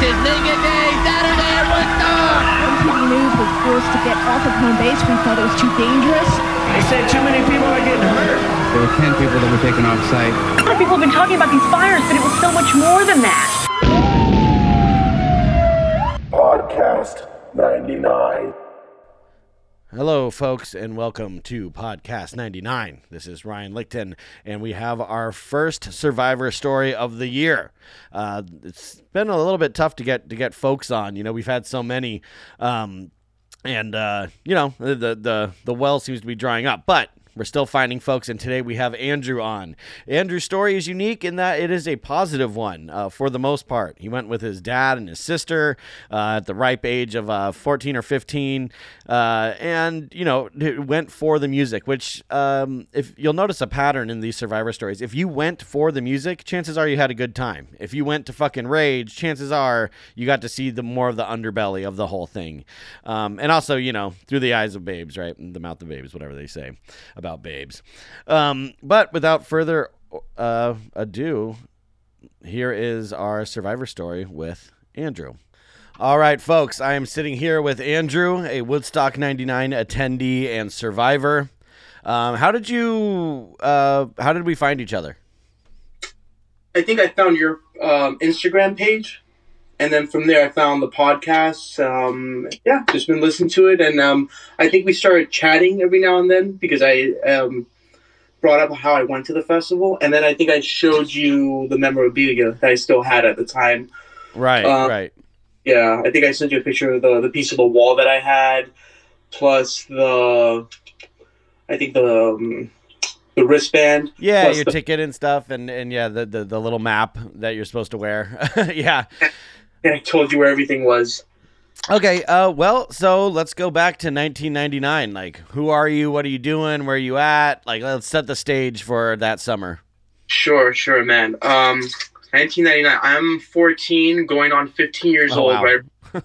is Naked Day Saturday at Woodstock! MTV News was forced to get off of home base. We felt it was too dangerous. They said too many people are getting hurt. There were 10 people that were taken off site. A lot of people have been talking about these fires, but it was so much more than that. Podcast 99. Hello, folks, and welcome to Podcast 99. This is Ryan Lichten, and we have our first Survivor story of the year. Uh, it's been a little bit tough to get to get folks on. You know, we've had so many, um, and uh, you know, the, the the well seems to be drying up. But we're still finding folks, and today we have Andrew on. Andrew's story is unique in that it is a positive one uh, for the most part. He went with his dad and his sister uh, at the ripe age of uh, 14 or 15, uh, and you know went for the music. Which, um, if you'll notice a pattern in these Survivor stories, if you went for the music, chances are you had a good time. If you went to fucking rage, chances are you got to see the more of the underbelly of the whole thing, um, and also you know through the eyes of babes, right, the mouth of babes, whatever they say about babes. Um, but without further uh, ado, here is our survivor story with Andrew. All right, folks, I am sitting here with Andrew, a Woodstock 99 attendee and survivor. Um, how did you, uh, how did we find each other? I think I found your um, Instagram page, and then from there I found the podcast. Um, yeah, just been listening to it, and um, I think we started chatting every now and then because I um, brought up how I went to the festival, and then I think I showed you the memorabilia that I still had at the time. Right, Um, right. Yeah, I think I sent you a picture of the the piece of the wall that I had, plus the, I think the um, the wristband. Yeah, your the- ticket and stuff, and, and yeah, the, the, the little map that you're supposed to wear. yeah. And I told you where everything was. Okay, uh, well, so let's go back to 1999. Like, who are you? What are you doing? Where are you at? Like, let's set the stage for that summer. Sure, sure, man. Um, 1999. I'm 14, going on 15 years Oh, old, wow. right?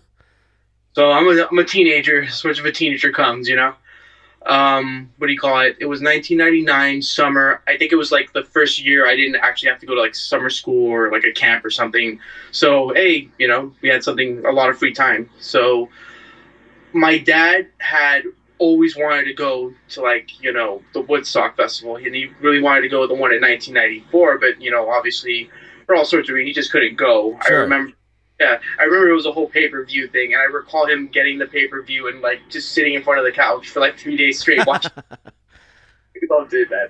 so I'm a, I'm a teenager, much of a teenager comes, you know. Um, what do you call it? It was 1999 summer. I think it was like the first year I didn't actually have to go to like summer school or like a camp or something. So hey, you know, we had something a lot of free time. So my dad had always wanted to go to like you know the Woodstock festival, and he really wanted to go to the one in 1994. But you know, obviously, for all sorts of reasons, he just couldn't go. I remember. Yeah, I remember it was a whole pay per view thing, and I recall him getting the pay per view and like just sitting in front of the couch for like three days straight watching. we loved it, man.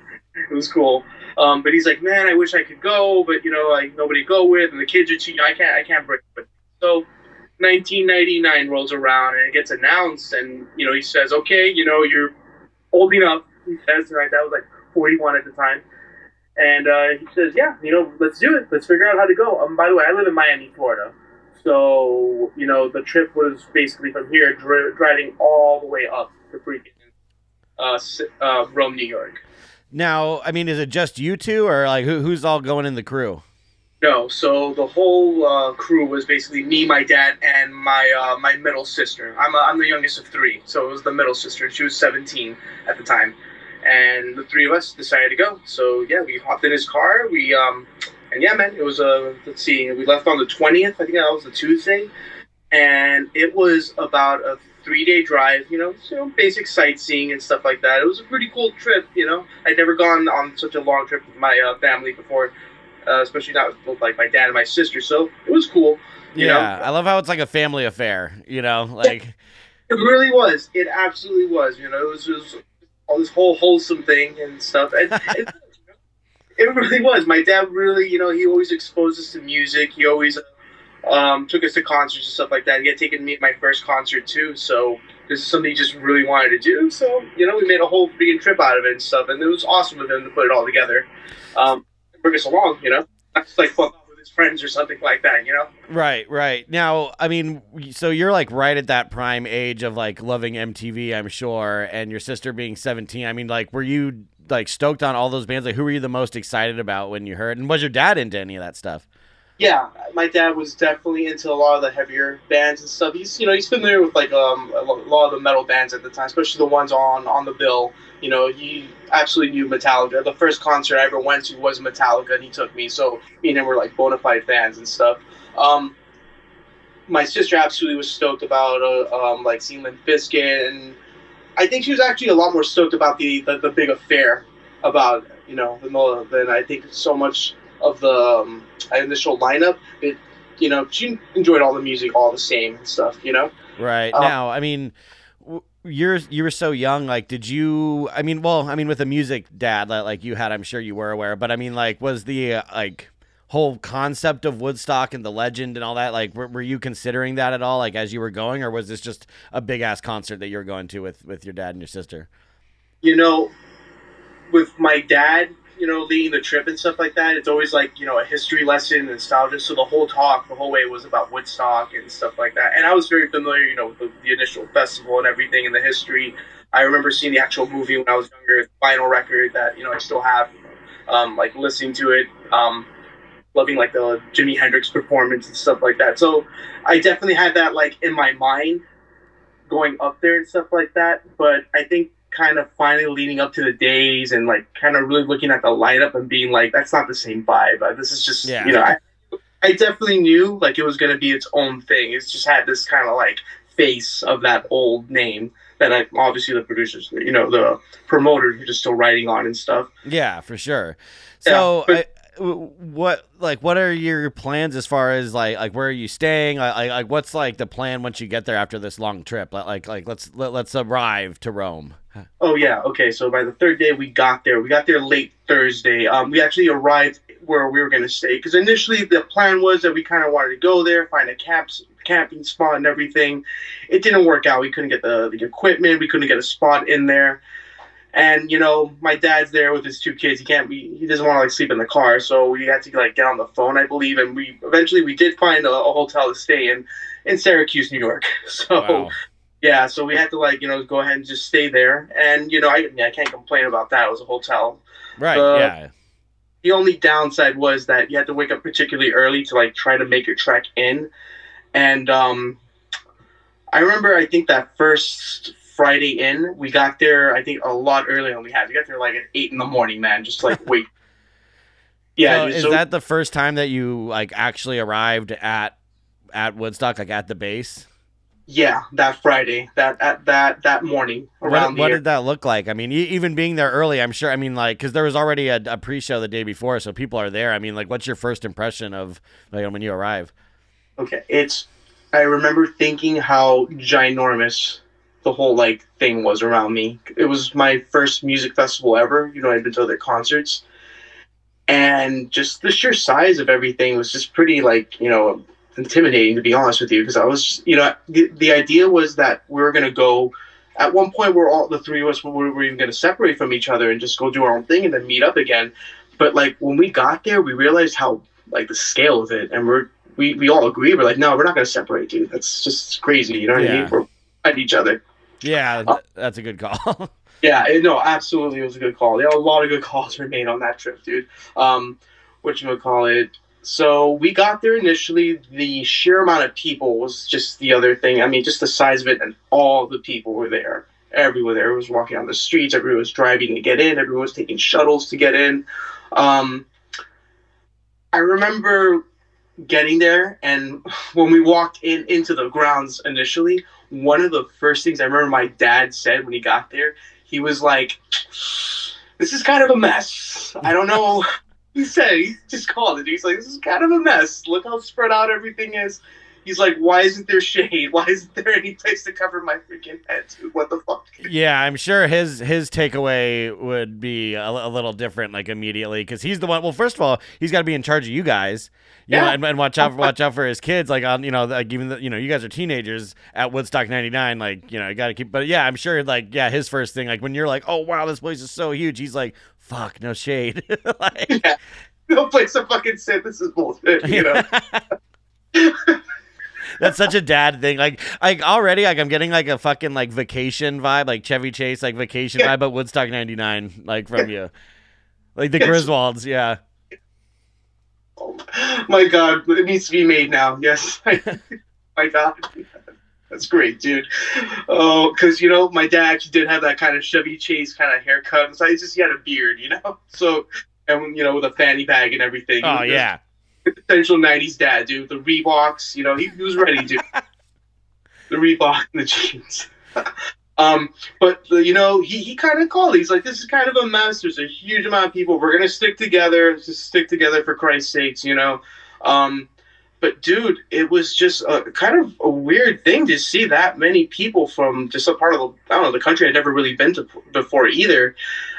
It was cool. Um, but he's like, man, I wish I could go, but you know, like nobody to go with, and the kids are too. I can't, I can't break it. So, 1999 rolls around, and it gets announced, and you know, he says, okay, you know, you're old enough. He says, right, that was like 41 at the time. And uh, he says, "Yeah, you know, let's do it. Let's figure out how to go." Um, by the way, I live in Miami, Florida, so you know the trip was basically from here, dri- driving all the way up to freaking uh, uh, Rome, New York. Now, I mean, is it just you two, or like who, who's all going in the crew? No, so the whole uh, crew was basically me, my dad, and my uh, my middle sister. I'm, a, I'm the youngest of three, so it was the middle sister. She was 17 at the time, and the three of us decided to go. So yeah, we hopped in his car. We um, and yeah, man, it was a. Uh, let's see, we left on the 20th. I think that was the Tuesday, and it was about a three day drive. You know, so basic sightseeing and stuff like that. It was a pretty cool trip. You know, I'd never gone on such a long trip with my uh, family before. Uh, especially not with like my dad and my sister, so it was cool. You yeah, know? I love how it's like a family affair. You know, like It really was. It absolutely was. You know, it was, was all this whole wholesome thing and stuff. And it, really was. My dad really, you know, he always exposed us to music. He always um, took us to concerts and stuff like that. He had taken me to my first concert too. So this is something he just really wanted to do. So you know, we made a whole freaking trip out of it and stuff. And it was awesome of him to put it all together. Um, bring us along. You know, just like with his friends or something like that. You know. Right, right. Now, I mean, so you're like right at that prime age of like loving MTV, I'm sure, and your sister being 17. I mean, like, were you like stoked on all those bands? Like, who were you the most excited about when you heard? And was your dad into any of that stuff? Yeah, my dad was definitely into a lot of the heavier bands and stuff. He's you know he's familiar with like um a lot of the metal bands at the time, especially the ones on on the bill. You know, he absolutely knew Metallica. The first concert I ever went to was Metallica, and he took me. So me and him were like bona fide fans and stuff. Um, my sister absolutely was stoked about uh, um, like seeing Limp Bizkit, and I think she was actually a lot more stoked about the the, the big affair about you know the Mola than I think so much of the um, initial lineup. It you know she enjoyed all the music all the same and stuff. You know. Right Um, now, I mean, w- you're you were so young. Like, did you? I mean, well, I mean, with a music dad like, like you had, I'm sure you were aware. But I mean, like, was the uh, like whole concept of Woodstock and the legend and all that like were, were you considering that at all like as you were going or was this just a big ass concert that you were going to with with your dad and your sister you know, with my dad, you know, leading the trip and stuff like that, it's always like, you know, a history lesson and nostalgia. So the whole talk, the whole way was about Woodstock and stuff like that. And I was very familiar, you know, with the, the initial festival and everything and the history. I remember seeing the actual movie when I was younger, the vinyl record that, you know, I still have, um, like listening to it, um, loving like the Jimi Hendrix performance and stuff like that. So I definitely had that like in my mind going up there and stuff like that. But I think kind of finally leading up to the days and like kind of really looking at the lineup and being like, that's not the same vibe. Uh, This is just, Yeah. you know, I, I definitely knew like it was going to be its own thing. It's just had this kind of like face of that old name that I, obviously the producers, you know, the promoters were just still writing on and stuff. yeah for sure Yeah, so but- I, what like what are your plans as far as like like where are you staying like, like what's like the plan once you get there after this long trip like like, like let's let, let's arrive to Rome Oh yeah, okay. So by the third day we got there. We got there late Thursday. Um, we actually arrived where we were going to stay because initially the plan was that we kind of wanted to go there, find a camps camping spot and everything. It didn't work out. We couldn't get the, the equipment. We couldn't get a spot in there. And you know, my dad's there with his two kids. He can't be. He doesn't want to like sleep in the car. So we had to like get on the phone, I believe. And we eventually we did find a, a hotel to stay in in Syracuse, New York. So wow yeah, so we had to like you know go ahead and just stay there, and you know I I can't complain about that. It was a hotel. right uh, yeah The only downside was that you had to wake up particularly early to like try to make your trek in, and um, I remember I think that first Friday in we got there I think a lot earlier than we had. We got there like at eight in the morning, man. Just like wait. Yeah, so is so- that the first time that you like actually arrived at at Woodstock, like at the base? yeah that Friday that at that that morning around what the did that look like? I mean, even being there early, I'm sure. I mean, like, because there was already a, a pre-show the day before, so people are there. I mean, like, what's your first impression of like when you arrive? Okay, it's. I remember thinking how ginormous the whole like thing was around me. It was my first music festival ever. You know, I'd been to other concerts, and just the sheer size of everything was just pretty like you know intimidating to be honest with you. Because I was, you know, the, the idea was that we were gonna go. At one point, we're all the three of us we were, were even gonna separate from each other and just go do our own thing and then meet up again. But like when we got there, we realized how like the scale of it, and we're we, we all agree. We're like, no, we're not going to separate, dude. That's just crazy. You know what I mean? We're at each other. Yeah, that's a good call. Yeah, it, no, absolutely, it was a good call. A lot of good calls were made on that trip, dude. Um, what you gonna call it? So we got there initially. The sheer amount of people was just the other thing. I mean, just the size of it, and all the people were there. Everyone there was walking on the streets. Everyone was driving to get in. Everyone was taking shuttles to get in. Um, I remember getting there, and when we walked in into the grounds initially, one of the first things I remember my dad said when he got there, he was like, "This is kind of a mess. I don't know." He said he just called it. He's like, "This is kind of a mess. Look how spread out everything is." He's like, "Why isn't there shade? Why isn't there any place to cover my freaking head, dude? What the fuck?" yeah, I'm sure his his takeaway would be a, a little different, like immediately, because he's the one. Well, first of all, he's got to be in charge of you guys. You know, Yeah. and, and watch out, watch out for his kids. Like on, you know, like even the, you know, you guys are teenagers at Woodstock '99. Like, you know, you got to keep. But yeah, I'm sure. Like, yeah, his first thing, like when you're like, oh wow, this place is so huge. He's like, fuck, no shade. like, No place to fucking sit. This is bullshit. You know. That's such a dad thing. Like, like already, like I'm getting like a fucking like vacation vibe, like Chevy Chase, like vacation Yeah. vibe, but Woodstock '99, like from you, like the Griswolds. Yeah, oh my God, it needs to be made now. Yes. my God. That's great, dude. Oh, because you know my dad actually did have that kind of Chevy Chase kind of haircut. So he just he had a beard, you know. So and you know with a fanny bag and everything. Oh yeah. Quintessential '90s dad, dude. The Reeboks, you know, he, he was ready, dude. the Reebok and the jeans. um, but you know, he, he kind of called. He's like, "This is kind of a mess. There's a huge amount of people. We're gonna stick together. Just stick together for Christ's sakes, you know." Um, but dude, it was just a kind of a weird thing to see that many people from just a part of the I don't know the country I'd never really been to before either.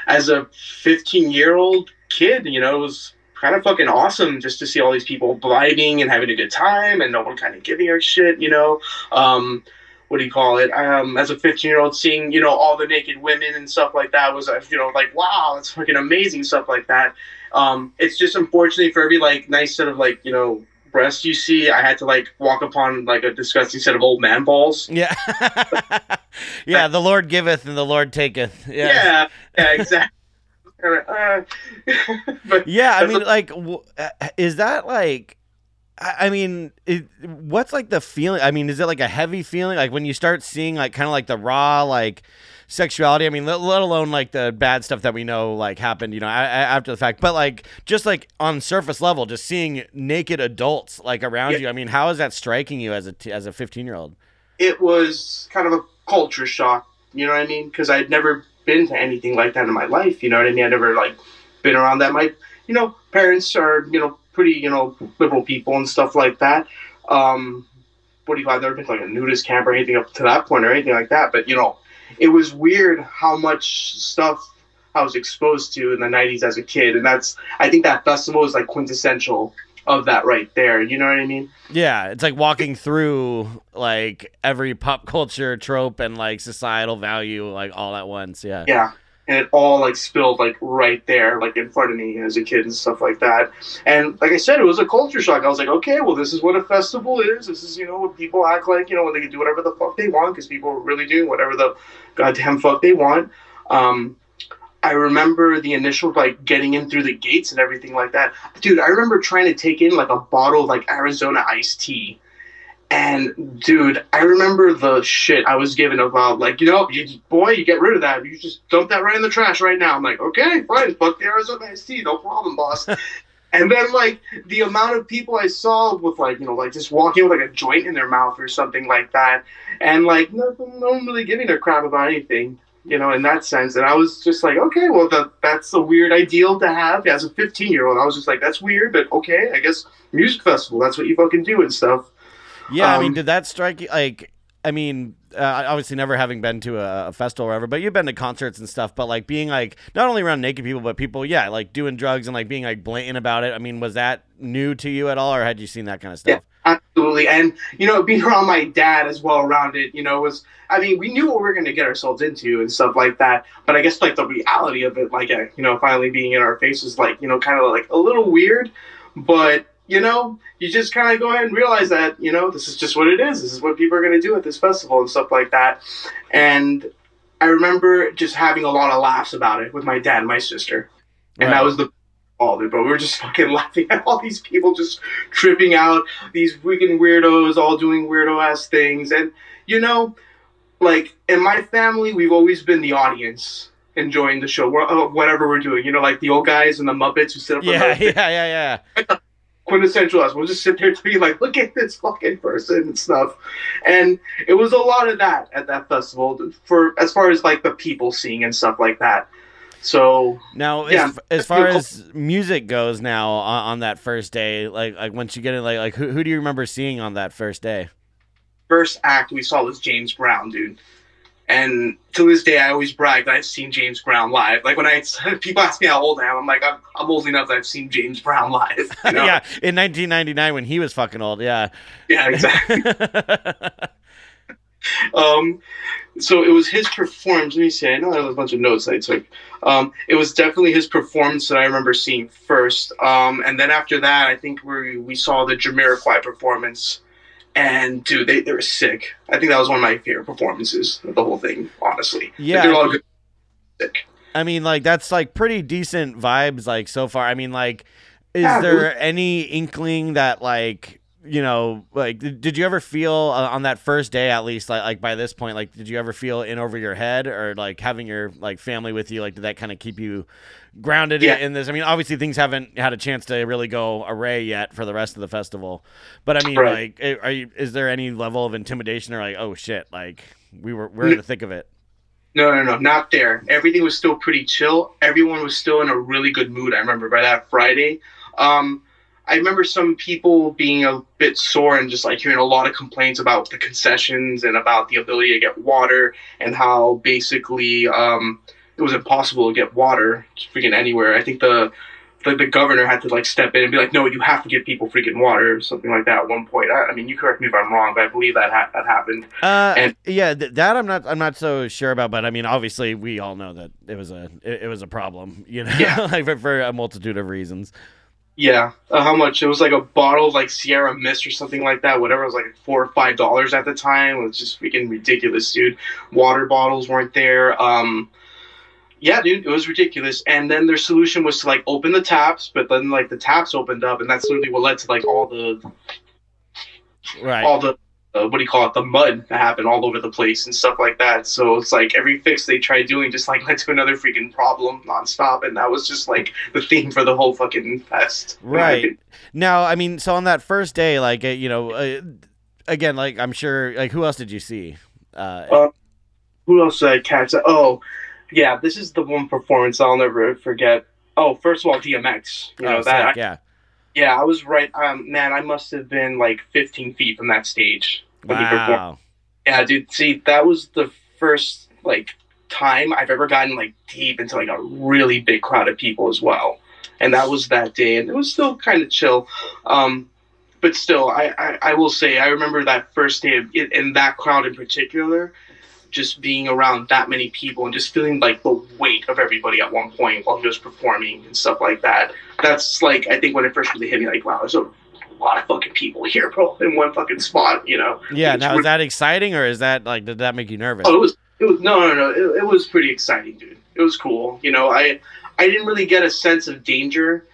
As a 15 year old kid, you know, it was kind of fucking awesome just to see all these people vibing and having a good time and no one kind of giving a shit, you know. Um, what do you call it? Um, as a 15 year old, seeing you know all the naked women and stuff like that was uh, you know like wow, that's fucking amazing stuff like that. Um, it's just unfortunately for every like nice set of like you know breasts you see, I had to like walk upon like a disgusting set of old man balls. Yeah. yeah, the Lord giveth and the Lord taketh. Yeah. Yeah, yeah, exactly. Uh, but Yeah, I mean, like, w- uh, is that like? I I mean, it, what's like the feeling? I mean, is it like a heavy feeling? Like when you start seeing like kind of like the raw like sexuality. I mean, let, let alone like the bad stuff that we know like happened, you know, a- a- after the fact. But like just like on surface level, just seeing naked adults like around Yeah. you. I mean, how is that striking you as a t- as a fifteen year old? it was kind of a culture shock. You know what I mean? Because I'd never been to anything like that in my life. You know what I mean? I never like been around that. My, you know, parents are you know pretty you know liberal people and stuff like that. Um, what do you? I've never been to like a nudist camp or anything up to that point or anything like that. But you know, it was weird how much stuff I was exposed to in the '90s as a kid, and that's I think that festival is like quintessential of that right there. You know what I mean? Yeah, it's like walking through like every pop culture trope and like societal value like all at once. Yeah. Yeah. And it all like spilled like right there, like in front of me as a kid and stuff like that. And like I said, it was a culture shock. I was like, okay, well, this is what a festival is. This is, you know, what people act like, you know, when they can do whatever the fuck they want because people are really doing whatever the goddamn fuck they want. Um, I remember the initial like getting in through the gates and everything like that. Dude, I remember trying to take in like a bottle of like Arizona iced tea. And dude, I remember the shit I was given about like, you know, you, boy, you get rid of that. You just dump that right in the trash right now. I'm like, okay, fine, fuck the Arizona iced tea, no problem, boss. and then like the amount of people I saw with like, you know, like just walking with like a joint in their mouth or something like that, and like no, no one really giving a crap about anything. You know, in that sense, and I was just like, okay, well, that that's a weird ideal to have as a 15 year old. I was just like, that's weird, but okay, I guess music festival, that's what you fucking do and stuff. Yeah, I mean, Um, did that strike you? Like, I mean, uh, obviously never having been to a, a festival or whatever, but you've been to concerts and stuff. But like being like not only around naked people, but people, yeah, like doing drugs and like being like blatant about it. I mean, was that new to you at all, or had you seen that kind of stuff? Absolutely, and you know, being around my dad as well around it, you know, was I mean, we knew what we were going to get ourselves into and stuff like that. But I guess like the reality of it, like you know, finally being in our faces, like you know, kind of like a little weird. But you know, you just kind of go ahead and realize that you know this is just what it is. This is what people are going to do at this festival and stuff like that. And I remember just having a lot of laughs about it with my dad and my sister, and Right. that was the all of it, but we were just fucking laughing at all these people just tripping out, these freaking weirdos all doing weirdo ass things. And, you know, like in my family, we've always been the audience enjoying the show, uh, whatever we're doing. You know, like the old guys and the Muppets who sit up Yeah, yeah, yeah, yeah. quintessential us. We'll just sit there to be like, look at this fucking person and stuff. And it was a lot of that at that festival for as far as like the people seeing and stuff like that. So Now, Yeah, as, as far cool. as music goes, now on, on that first day, like like once you get it, like like who, who do you remember seeing on that first day? first act we saw was James Brown, dude. And to this day, I always brag that I've seen James Brown live. Like when I people ask me how old I am, I'm like I'm, I'm old enough that I've seen James Brown live. you know? yeah, in 1999 when he was fucking old. Yeah. yeah, exactly. um, so it was his performance. Let me see. I know I have a bunch of notes I took. Um, it was definitely his performance that I remember seeing first. Um, and then after that, I think we we saw the Jamiroquai performance. And dude, they, they were sick. I think that was one of my favorite performances of the whole thing. Honestly, Like, Yeah. they're all good. Sick. I mean, like that's like pretty decent vibes, like so far. I mean, like, is Yeah, there any inkling that like you know, like, did you ever feel uh, on that first day, at least, like, like by this point, like, did you ever feel in over your head, or like having your like family with you, like, did that kind of keep you grounded Yeah. in this? I mean, obviously things haven't had a chance to really go array yet for the rest of the festival, but I mean, Right. like, are you? Is there any level of intimidation or like, oh shit, like we were we're in the thick of it? No, no, no, not there. Everything was still pretty chill. Everyone was still in a really good mood. I remember by that Friday. Um, I remember some people being a bit sore and just like hearing a lot of complaints about the concessions and about the ability to get water and how basically um, it was impossible to get water freaking anywhere. I think the, the the governor had to like step in and be like, no, you have to give people freaking water or something like that at one point. I, I mean, you correct me if I'm wrong, but I believe that ha- that happened. Uh, And- yeah, th- that I'm not. I'm not so sure about, but I mean, obviously, we all know that it was a it, it was a problem, you know, Yeah. like for, for a multitude of reasons. Yeah, uh, how much? It was like a bottle of like Sierra Mist or something like that. Whatever it was like four or five dollars at the time. It was just freaking ridiculous, dude. Water bottles weren't there. Um, yeah, dude, it was ridiculous. And then their solution was to like open the taps, but then like the taps opened up, and that's literally what led to like all the Right. all the uh, what do you call it? The mud that happened all over the place and stuff like that. So it's like every fix they tried doing just like led to another freaking problem nonstop, and that was just like the theme for the whole fucking fest. Right. Now, I mean, so on that first day, like uh, you know, uh, again, like I'm sure, like who else did you see? Uh, Uh, who else did I catch? Oh, yeah, this is the one performance I'll never forget. Oh, first of all, DMX. You know oh, that. sick, yeah. yeah, I was right. Um, man, I must have been like 15 feet from that stage when he performed. Wow. Yeah, dude. See, that was the first like time I've ever gotten like deep into like a really big crowd of people as well, and that was that day, and it was still kind of chill. Um, but still, I, I I will say I remember that first day of, in, in that crowd in particular, just being around that many people and just feeling like the weight of everybody at one point while he was performing and stuff like that. That's like I think when it first really hit me, like wow, there's a lot of fucking people here, bro, in one fucking spot, you know. Yeah. Now, is that exciting or is that like did that make you nervous? Oh, it was. It was no, no, no. It, it was pretty exciting, dude. It was cool. You know, I I didn't really get a sense of danger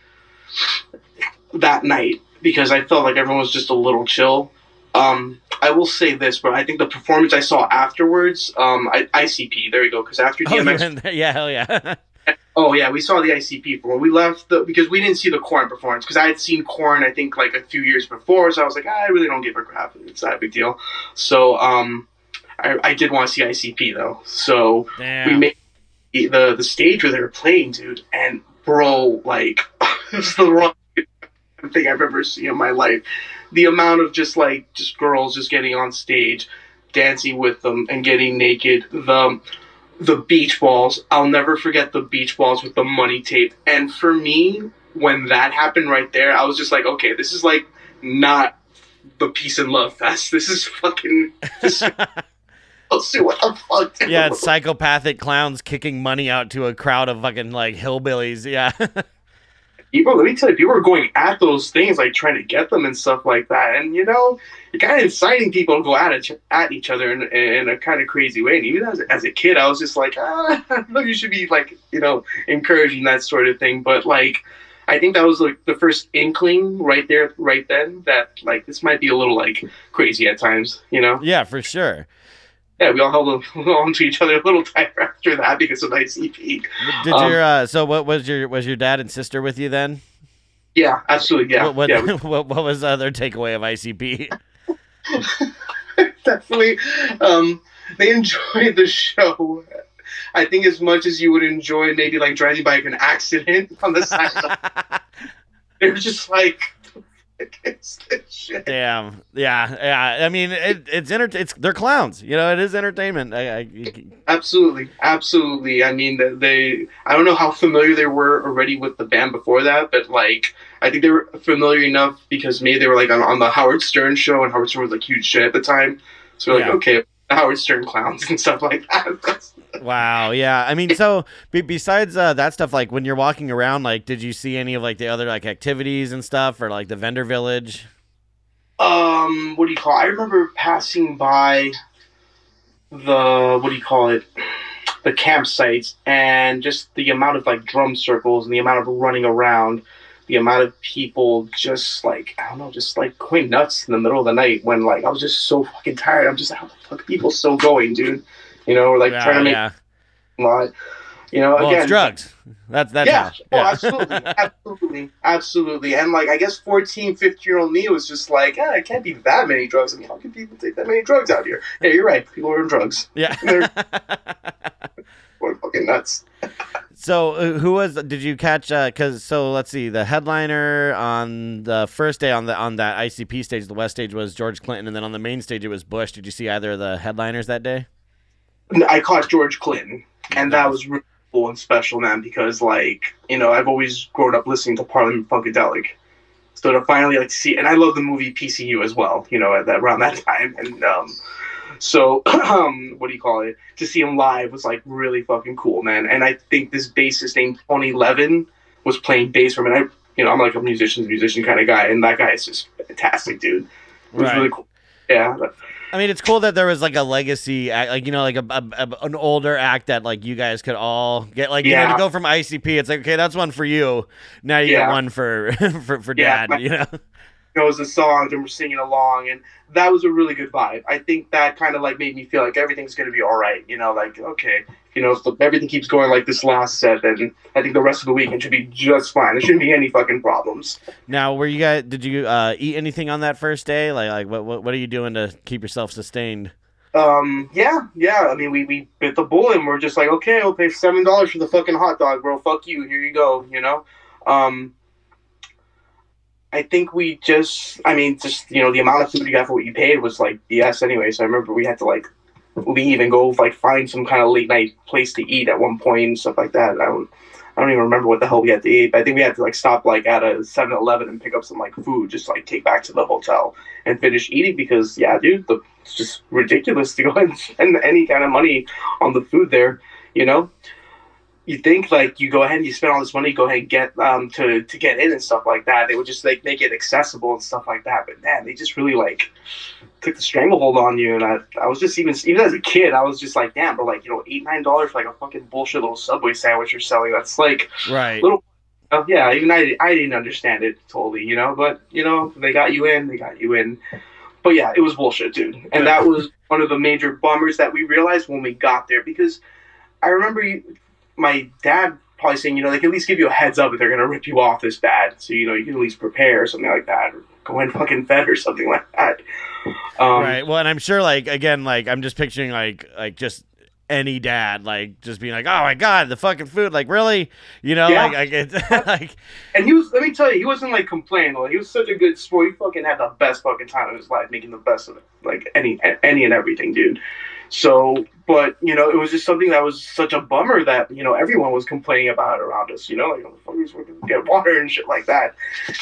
that night because I felt like everyone was just a little chill. Um, I will say this, but I think the performance I saw afterwards, um, I, ICP. There you go. Because after Oh, DMX, there? yeah, hell yeah. Oh yeah, we saw the ICP for when we left the because we didn't see the Korn performance because I had seen Korn I think like a few years before, so I was like "Ah, I really don't give a crap. It's not a big deal. So um, I, I did want to see ICP though. So we made the, the the stage where they were playing, dude, and bro, like it's the wrong thing I've ever seen in my life. The amount of just like just girls just getting on stage, dancing with them and getting naked. The the beach balls. I'll never forget the beach balls with the money tape. And for me, when that happened right there, I was just like, okay, this is like not the peace and love fest. This is fucking. This, let's see what the fuck. yeah, it's psychopathic clowns kicking money out to a crowd of fucking like hillbillies. Yeah. people. Let me tell you, people are going at those things, like trying to get them and stuff like that. And you know, you're kind of inciting people to go at each, at each other in, in a kind of crazy way. And even as, as a kid, I was just like, ah, you should be like, you know, encouraging that sort of thing. But like, I think that was like the first inkling right there, right then, that like this might be a little like crazy at times. You know? yeah, for sure. Yeah, we all held on to each other a little tighter after that because of ICP. Did Um, your uh, so what was your was your dad and sister with you then? Yeah, absolutely. Yeah, what what, yeah. what what was uh, their takeaway of ICP? definitely um they enjoyed the show i think as much as you would enjoy maybe like driving by an accident on the side of the- they were just like it's this shit. Damn. Yeah. Yeah. I mean, it, it's enter- It's they're clowns. You know, it is entertainment. I, I, absolutely absolutely i mean they i don't know how familiar they were already with the band before that but like i think they were familiar enough because maybe they were like on, on the howard stern show and howard stern was like huge shit at the time so we're like Yeah. okay howard stern clowns and stuff like that wow. Yeah. I mean, so be, besides uh, that stuff, like when you're walking around, like, did you see any of like the other like activities and stuff, or like the vendor village? um what do you call It? i remember passing by the what do you call it the campsites and just the amount of like drum circles and the amount of running around the amount of people just like I don't know, just like going nuts in the middle of the night when like I was just so fucking tired. I'm just like, how the fuck people still going, dude? You know, or like yeah, trying to make yeah. You know, Well, again, it's drugs. That's that's yeah, oh, absolutely, absolutely, absolutely. And like, I guess 14, 15 year old me was just like, ah, it can't be that many drugs. I mean, how can people take that many drugs out here? Yeah, you're right. People are on drugs. yeah. They're fucking nuts. So uh, who was? Did you catch? Because so let's see. The headliner on the first day on the on that ICP stage, the West stage was George Clinton, and then on the main stage it was Bush. Did you see either of the headliners that day? I caught George Clinton, and that was really cool and special, man. Because like, you know, I've always grown up listening to Parliament Funkadelic. So to finally like see, and I love the movie PCU as well. You know, at that around that time, and um, so um, what do you call it? To see him live was like really fucking cool, man. And I think this bassist named Tony Levin was playing bass for him. And I, you know, I'm like a musician's musician kind of guy, and that guy is just fantastic, dude. It was Right. really cool. Yeah, but- I mean, it's cool that there was like a legacy, act, like you know, like a, a, a- an older act that like you guys could all get, like you know, to go from ICP. It's like okay, that's one for you. Now you get one for for for Yeah, dad. my- you know. Knows the songs and we're singing along and that was a really good vibe i think that kind of like made me feel like everything's going to be all right you know like okay you know if everything keeps going like this last set then i think the rest of the weekend should be just fine there shouldn't be any fucking problems Now, were you guys? Did you uh, eat anything on that first day? Like, like what, what what are you doing to keep yourself sustained? um yeah yeah i mean we, we bit the bullet and we're just like okay i'll pay seven dollars for the fucking hot dog bro fuck you here you go you know um I think we just, I mean, just, you know, the amount of food you got for what you paid was like BS anyway. So I remember we had to like leave and go like find some kind of late night place to eat at one point and stuff like that. I don't, I don't even remember what the hell we had to eat, but I think we had to like stop like at a 7 Eleven and pick up some like food, just like take back to the hotel and finish eating because, yeah, dude, the, it's just ridiculous to go and spend any kind of money on the food there, you know? You think like you go ahead and you spend all this money, go ahead and get um to to get in and stuff like that. They would just like make it accessible and stuff like that. But man, they just really like took the stranglehold on you. And I, I was just even even as a kid, I was just like, damn, but like you know, eight nine dollars for like a fucking bullshit little Subway sandwich you're selling. That's like, Right. Little- uh, yeah, even I I didn't understand it totally, you know. But you know, they got you in, they got you in. But yeah, it was bullshit, dude. And that was one of the major bummers that we realized when we got there because I remember you, my dad probably saying, you know, they can at least give you a heads up if they're gonna rip you off this bad, so you know you can at least prepare or something like that, or go in fucking fed or something like that. Um, right. Well, and I'm sure, like, again, like, I'm just picturing, like, like just any dad, like, just being like, oh my god, the fucking food, like, really, you know, Yeah. like, like, it's, like, And he was, let me tell you, he wasn't like complaining though. He was such a good sport. He fucking had the best fucking time of his life, making the best of it, like any, any and everything, dude. So, but you know, it was just something that was such a bummer that you know everyone was complaining about around us. You know, like oh, fuckers fucking get water and shit like that.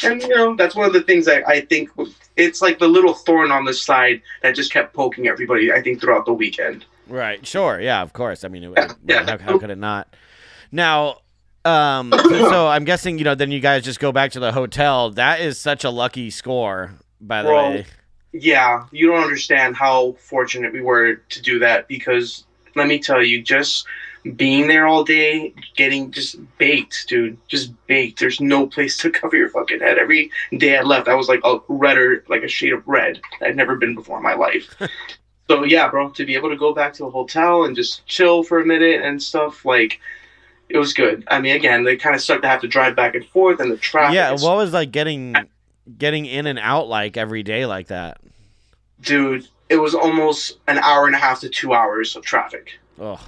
And you know, that's one of the things that I think it's like the little thorn on the side that just kept poking everybody. I think throughout the weekend. right, sure, yeah, of course. I mean, it, Yeah, yeah. How, how could it not? Now, um, so I'm guessing, you know, then you guys just go back to the hotel. That is such a lucky score, by the Bro. way. Yeah, you don't understand how fortunate we were to do that because let me tell you, just being there all day, getting just baked, dude, just baked. There's no place to cover your fucking head. Every day I left, I was like a redder, like a shade of red I'd never been before in my life. so yeah, bro, to be able to go back to a hotel and just chill for a minute and stuff, like it was good. I mean, again, they kind of sucked to have to drive back and forth and the traffic. Yeah, what was like getting getting in and out like every day like that? dude, it was almost an hour and a half to two hours of traffic. Oh,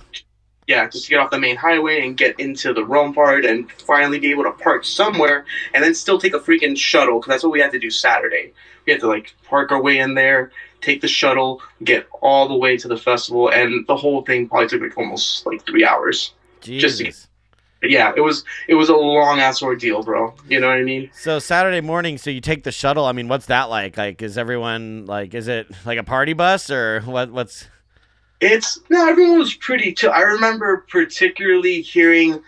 Yeah, just to get off the main highway and get into the Rome part and finally be able to park somewhere and then still take a freaking shuttle because that's what we had to do Saturday. We had to like park our way in there, take the shuttle, get all the way to the festival, and the whole thing probably took like almost like three hours. Jesus. Just to- But yeah, it was it was a long ass ordeal, bro. You know what I mean? So Saturday morning, so you take the shuttle. I mean, what's that like? Like, is everyone like, is it like a party bus or what? What's It's no, everyone was pretty chill. I remember particularly hearing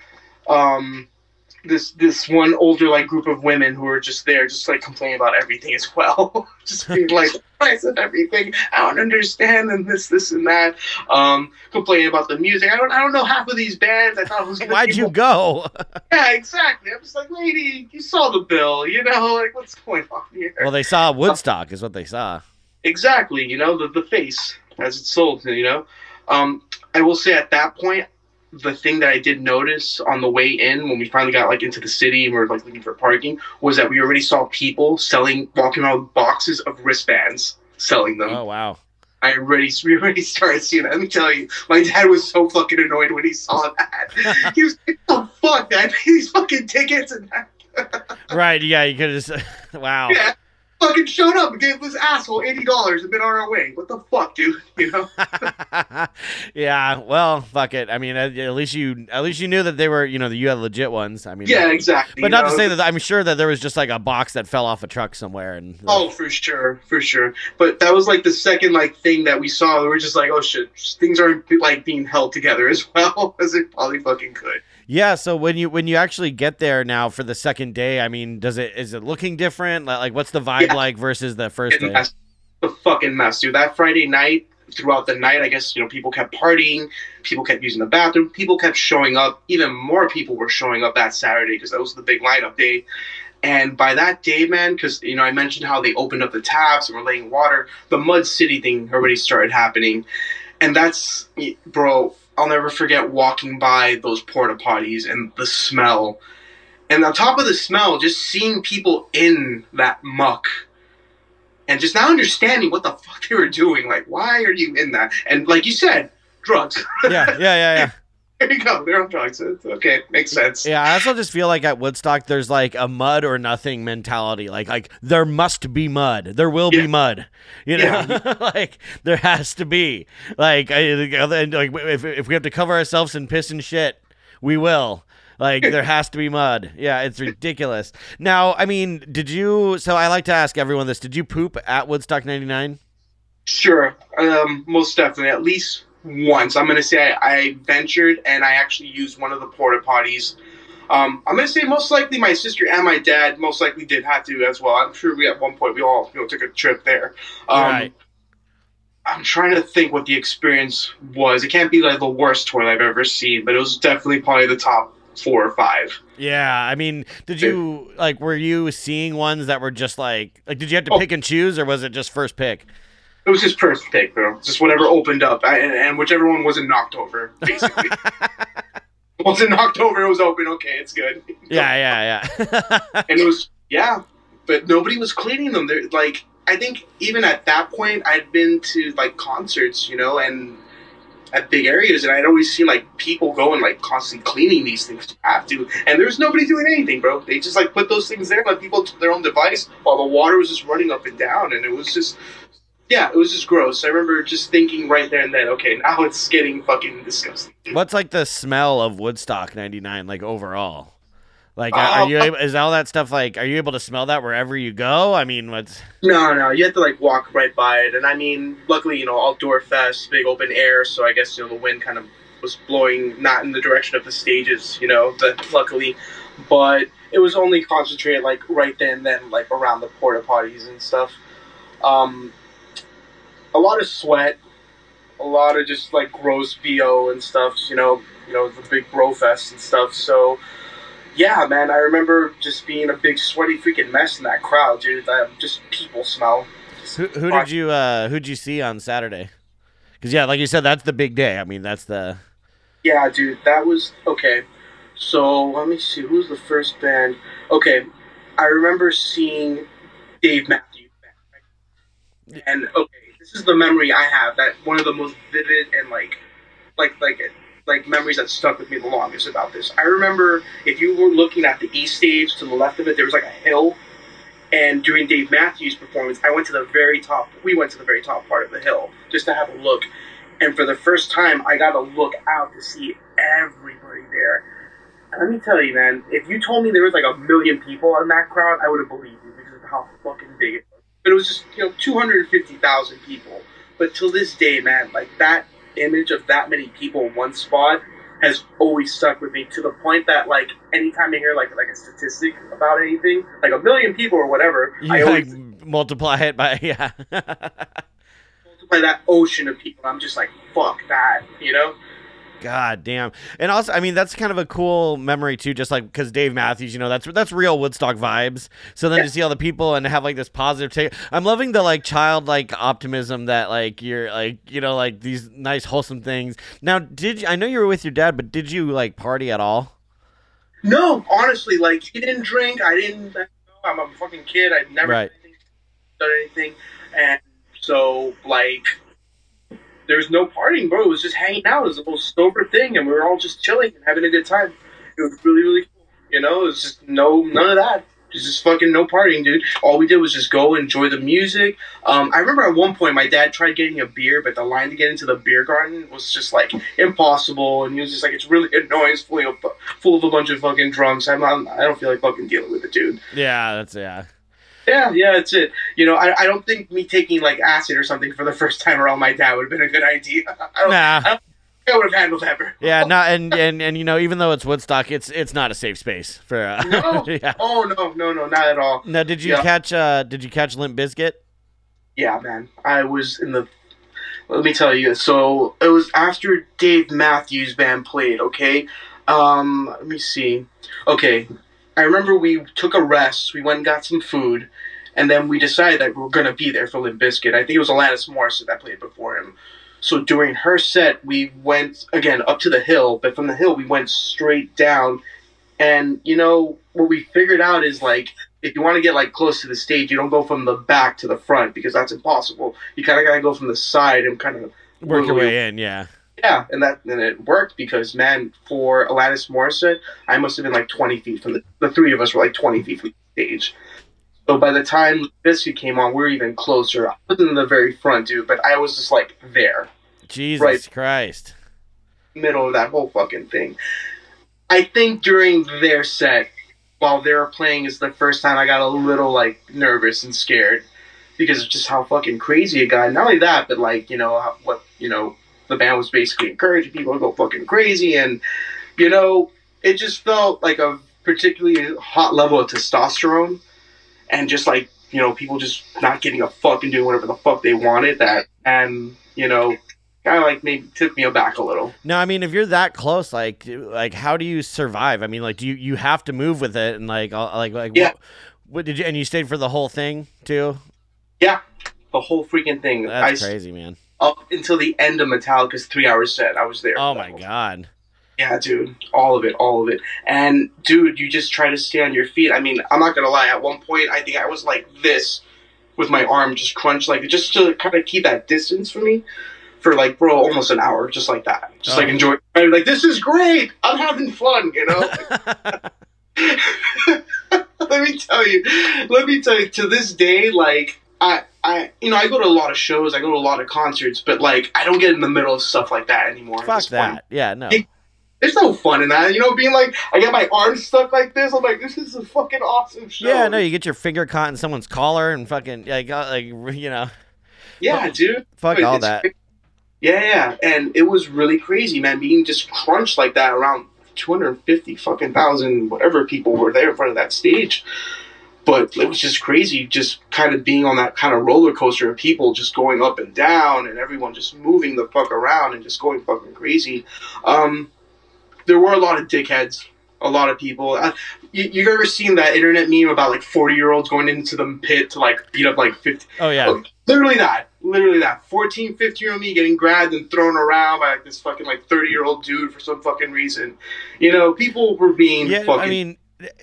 um, this this one older like group of women who are just there, just like complaining about everything as well, just being like price of everything. I don't understand and this this and that. Um, complaining about the music. I don't I don't know half of these bands. I thought it was Why'd be you go? Yeah, exactly. I'm just like, lady, you saw the bill, you know, like what's going on here? well, they saw Woodstock, is what they saw. Exactly, you know, the, the face as it's sold, you know. Um, I will say at that point, the thing that I did notice on the way in when we finally got like into the city and we were like looking for parking was that we already saw people selling, walking around with boxes of wristbands, selling them. Oh wow. I already, we already started seeing that. Let me tell you, my dad was so fucking annoyed when he saw that. he was like, "Oh fuck, man, these fucking tickets and that." Right, yeah, you could just wow. Yeah. Fucking showed up and gave this asshole eighty dollars and been on our way. What the fuck, dude? You know? yeah, well, fuck it. I mean, at, at least you at least you knew that they were, you know, that you had legit ones. I mean, Yeah, like- exactly. But not to say that I'm sure that there was just like a box that fell off a truck somewhere and Oh, for sure, for sure. But that was like the second like thing that we saw. We were just like, oh shit, things aren't like being held together as well as it probably fucking could. Yeah, so when you when you actually get there now for the second day, I mean, does it is it looking different? Like, like what's the vibe Yeah. like versus the first day? mess. The fucking mess, dude. That Friday night, throughout the night, I guess you know people kept partying, people kept using the bathroom, people kept showing up. Even more people were showing up that Saturday because that was the big lineup day. And by that day, man, because you know I mentioned how they opened up the taps and were laying water, the Mud City thing already started happening, and that's bro. I'll never forget walking by those porta potties and the smell. And on top of the smell, just seeing people in that muck and just not understanding what the fuck they were doing. Like, why are you in that? And like you said, drugs. yeah, yeah, yeah, yeah. there you go. They're on drugs. Okay. Makes sense. Yeah, I also just feel like at Woodstock there's like a mud or nothing mentality. Like like there must be mud. There will Yeah. be mud. You know? like there has to be. Like I, and, like if if we have to cover ourselves in piss and shit, we will. Like there has to be mud. Yeah, it's ridiculous. Now, I mean, did you so I like to ask everyone this. Did you poop at Woodstock 99? Sure. Um, most definitely. At least once. I'm gonna say I, I ventured and I actually used one of the porta potties. Um, I'm gonna say most likely my sister and my dad most likely did have to as well. I'm sure we at one point we all you know took a trip there. Um, Right. I'm trying to think what the experience was. It can't be like the worst toilet I've ever seen, but it was definitely probably the top four or five. Yeah, I mean, did you like were you seeing ones that were just like like did you have to Oh. pick and choose or was it just first pick? It was just first pick, bro. Just whatever opened up, I, and, and whichever one wasn't knocked over, basically. wasn't knocked over, it was open. Okay, it's good. Yeah, yeah, yeah. and it was yeah, but nobody was cleaning them. They're like I think even at that point I'd been to like concerts, you know, and at big areas, and I'd always seen like people go and like constantly cleaning these things. You have to, and there was nobody doing anything, bro. They just like put those things there, let people to their own device while the water was just running up and down, and it was just. Yeah, it was just gross. I remember just thinking right there and then, okay, now it's getting fucking disgusting. What's like the smell of Woodstock 99 like overall? Like Uh, are you able, is all that stuff like are you able to smell that wherever you go? I mean, what's No, no, you have to like walk right by it. And I mean, luckily, you know, outdoor fest, big open air, so I guess you know the wind kind of was blowing not in the direction of the stages, you know, the, luckily, but it was only concentrated like right then and then, like around the porta potties and stuff. Um, a lot of sweat, a lot of just like gross bo and stuff, you know, you know the big bro fest and stuff. So yeah, man, I remember just being a big sweaty freaking mess in that crowd, dude. That just people smell. who, who did you uh who'd you see on Saturday? Cuz yeah, like you said that's the big day. I mean, that's the Yeah, dude, that was okay. So let me see, who's the first band? Okay, I remember seeing Dave Matthews Band, and okay, this is the memory I have that one of the most vivid and like, like, like, like memories that stuck with me the longest about this. I remember if you were looking at the east stage to the left of it, there was like a hill, and during Dave Matthews' performance, I went to the very top. We went to the very top part of the hill just to have a look. And for the first time, I got to look out to see everybody there. And let me tell you, man, if you told me there was like a million people in that crowd, I would have believed you because of how fucking big it was. But it was just, you know, 250,000 people. But till this day, man, like that image of that many people in one spot has always stuck with me to the point that like anytime I hear like like a statistic about anything, like a million people or whatever, You I like always multiply it by yeah. multiply that ocean of people. I'm just like, fuck that, you know? God damn. And also, I mean, that's kind of a cool memory too, just like because Dave Matthews, you know, that's that's real Woodstock vibes. So then Yeah. to see all the people and have like this positive take, I'm loving the like childlike optimism that like you're like you know like these nice wholesome things. Now, did you, I know you were with your dad, but did you like party at all? No, honestly, like he didn't drink. I didn't. I'm a fucking kid. I've never Right. done anything, and so like there was no partying, bro. It was just hanging out. It was a little sober thing, and we were all just chilling and having a good time. It was really, really cool. You know, it was just no none of that. It was just fucking no partying, dude. All we did was just go enjoy the music. Um, I remember at one point my dad tried getting a beer, but the line to get into the beer garden was just like impossible, and he was just like, "It's really annoying. It's full of full of a bunch of fucking drunks. I'm not. I don't feel like fucking dealing with it, dude." Yeah, that's yeah. Yeah, yeah, that's it. You know, I, I don't think me taking like acid or something for the first time around my dad would have been a good idea. I don't, Nah. I, I would have handled that. Bro. Yeah, not and, and and you know, even though it's Woodstock, it's it's not a safe space for. Uh, No. yeah. Oh no, no, no, not at all. Now, did you Yeah. catch? uh Did you catch Limp Bizkit? Yeah, man. I was in the. Let me tell you. So it was after Dave Matthews Band played. Okay. Um. Let me see. Okay. I remember we took a rest. We went and got some food, and then we decided that we were gonna be there for Limp Bizkit. I think it was Alanis Morissette that played before him. So during her set, we went again up to the hill, but from the hill we went straight down. And you know what we figured out is like if you want to get like close to the stage, you don't go from the back to the front because that's impossible. You kind of gotta go from the side and kind of Work your way in, yeah. Yeah, and that and it worked because man, for Alanis Morissette, I must have been like twenty feet from the the three of us were like twenty feet from the stage. So by the time Bizkit came on, we were even closer. I wasn't in the very front, dude, but I was just like there, Jesus Right. Christ. middle of that whole fucking thing. I think during their set, while they were playing, is the first time I got a little like nervous and scared because of just how fucking crazy it got. Not only that, but like you know how, what you know the band was basically encouraging people to go fucking crazy, and you know it just felt like a particularly hot level of testosterone, and just like you know people just not getting a fuck and doing whatever the fuck they wanted. That and you know kind of like maybe took me aback a little. No, I mean, if you're that close, like, like, how do you survive? I mean, like, do you you have to move with it and like, like, like, Yeah. what, what did you? And you stayed for the whole thing too. Yeah, the whole freaking thing. That's I, crazy, man. Up until the end of Metallica's three hour set, I was there. Oh my god. Yeah, dude, all of it, all of it. And dude, you just try to stay on your feet. I mean, I'm not gonna lie. At one point, I think I was like this, with my arm just crunched, like just to kind of keep that distance for me, for like, bro, almost an hour, just like that. Just like Oh. enjoy. I'm like, this is great. I'm having fun, you know. let me tell you, let me tell you, to this day, like I, I, you know, I go to a lot of shows, I go to a lot of concerts, but like I don't get in the middle of stuff like that anymore. Fuck this point. that. Yeah, no. It- There's no fun in that, you know. Being like, I got my arm stuck like this. I'm like, this is a fucking awesome show. Yeah, no. You get your finger caught in someone's collar and fucking like, uh, like, you know, yeah, dude. fuck Dude, all that. Yeah, yeah, and it was really crazy, man. Being just crunched like that around 250 fucking thousand, whatever people were there in front of that stage. But it was just crazy, just kind of being on that kind of roller coaster of people just going up and down, and everyone just moving the fuck around and just going fucking crazy. Um, there were a lot of dickheads, a lot of people. Uh, you, you've ever seen that internet meme about like 40 year olds going into the pit to like beat up like 50? Oh yeah. Literally that. Literally that. 14, 15 year old me getting grabbed and thrown around by like this fucking like 30 year old dude for some fucking reason. You know, people were being Yeah, fucking. I mean,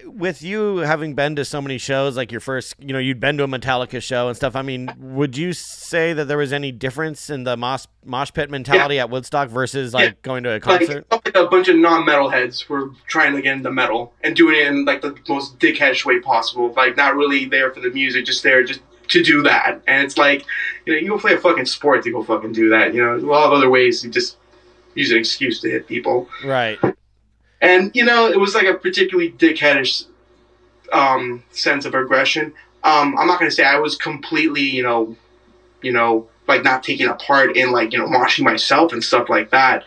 with you having been to so many shows, like your first, you know, you'd been to a Metallica show and stuff. I mean, would you say that there was any difference in the mosh mosh pit mentality at Woodstock versus like Yeah. going to a concert? like a bunch of non metalheads were trying to get into metal and doing it in like the most dickheadish way possible. Like not really there for the music, just there just to do that. And it's like, you know, you go play a fucking sport to go fucking do that. You know, a lot of other ways to just use an excuse to hit people. Right. And you know it was like a particularly dickheadish um, sense of aggression. Um, I'm not gonna say I was completely, you know, you know, like not taking a part in like you know moshing myself and stuff like that.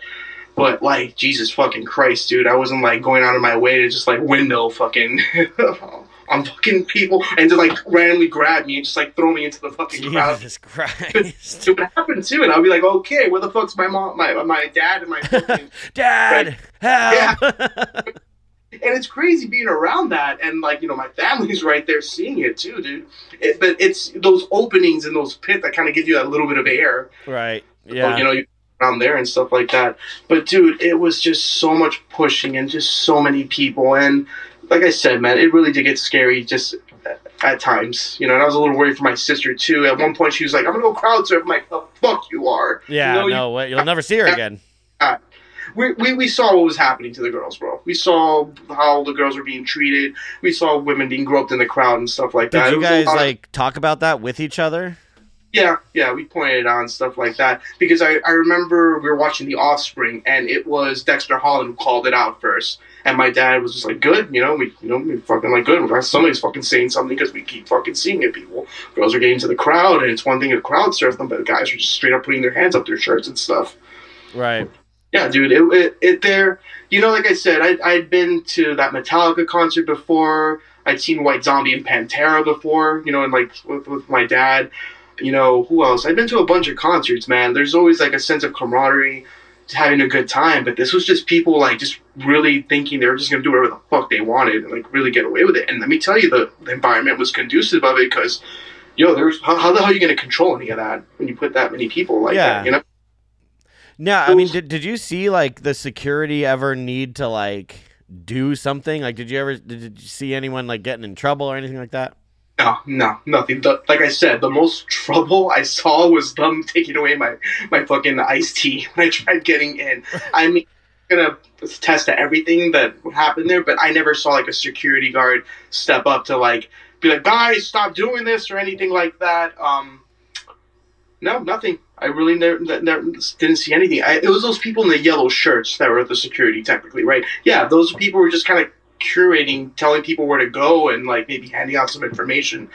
But like Jesus fucking Christ, dude, I wasn't like going out of my way to just like window fucking on fucking people and just like randomly grab me and just like throw me into the fucking crowd. Jesus Christ. It would happen too, and I'll be like, okay, where the fuck's my mom, my my dad, and my fucking Dad, help. and it's crazy being around that, and like you know, my family's right there seeing it too, dude. It, but it's those openings in those pits that kind of give you that little bit of air, right. So, Yeah. you know, you around there and stuff like that. But dude, it was just so much pushing and just so many people, and like I said, man, it really did get scary just at times, you know. And I was a little worried for my sister too. At one point, she was like, "I'm gonna go crowd surf." I'm like, "The fuck you are." yeah. You know, you- no, what? You'll never see her again. Uh, we, we, we saw what was happening to the girls, bro. We saw how the girls were being treated. We saw women being groped in the crowd and stuff like that. Did you guys of- like talk about that with each other? Yeah, yeah, we pointed it out and stuff like that because I, I remember we were watching The Offspring and it was Dexter Holland who called it out first, and my dad was just like, "Good, you know, we you know we fucking like good. Somebody's fucking saying something because we keep fucking seeing it. People, girls are getting to the crowd, and it's one thing to crowd surf them, but the guys are just straight up putting their hands up their shirts and stuff." Right. Yeah, dude. It, it, it there. You know, like I said, I I'd been to that Metallica concert before. I'd seen White Zombie and Pantera before. You know, and like with, with my dad. You know who else? I've been to a bunch of concerts, man. There's always like a sense of camaraderie, having a good time. But this was just people like just really thinking they were just gonna do whatever the fuck they wanted and like really get away with it. And let me tell you, the, the environment was conducive of it because. Yo, there's how, how the hell are you gonna control any of that when you put that many people like Yeah. that? You know, Now, I mean, did, did you see like the security ever need to like do something? Like, did you ever did you see anyone like getting in trouble or anything like that? No, no, nothing. The, like I said, the most trouble I saw was them taking away my my fucking iced tea when I tried getting in. I mean, I'm gonna test everything that happened there, but I never saw like a security guard step up to like be like, guys, stop doing this or anything like that. Um, no, nothing. I really never, never didn't see anything. I, it was those people in the yellow shirts that were the security, technically, right? Yeah, those people were just kind of curating, telling people where to go, and like maybe handing out some information.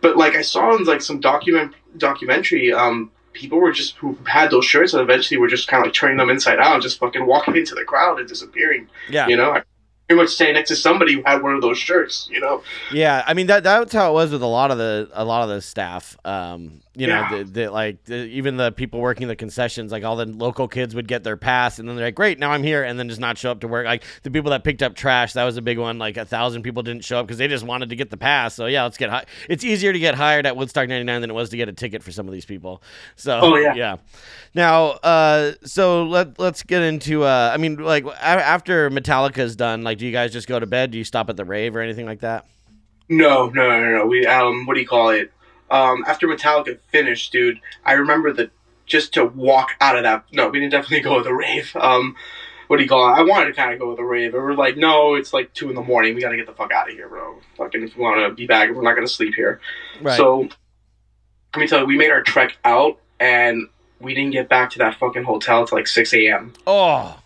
But like I saw in like some document documentary, um, people were just who had those shirts and eventually were just kind of like turning them inside out, and just fucking walking into the crowd and disappearing. Yeah. You know, I pretty much standing next to somebody who had one of those shirts. You know. Yeah, I mean that that's how it was with a lot of the a lot of the staff. Um, you know, Yeah. the, the, like the, even the people working the concessions, like all the local kids would get their pass, and then they're like, "Great, now I'm here," and then just not show up to work. Like the people that picked up trash, that was a big one. Like a thousand people didn't show up because they just wanted to get the pass. So yeah, let's get. Hi- it's easier to get hired at Woodstock '99 than it was to get a ticket for some of these people. So Oh, yeah. yeah. Now, uh, so let let's get into. Uh, I mean, like a- after Metallica's done, like, do you guys just go to bed? Do you stop at the rave or anything like that? No, no, no, no. We um, what do you call it? Um, after Metallica finished, dude, I remember that just to walk out of that. No, we didn't definitely go to the rave. Um, what do you call it? I wanted to kind of go with the rave, but we're like, no, it's like two in the morning. We gotta get the fuck out of here, bro. Fucking, if we want to be back, we're not gonna sleep here. Right. So, let me tell you, we made our trek out, and we didn't get back to that fucking hotel till like six a.m oh.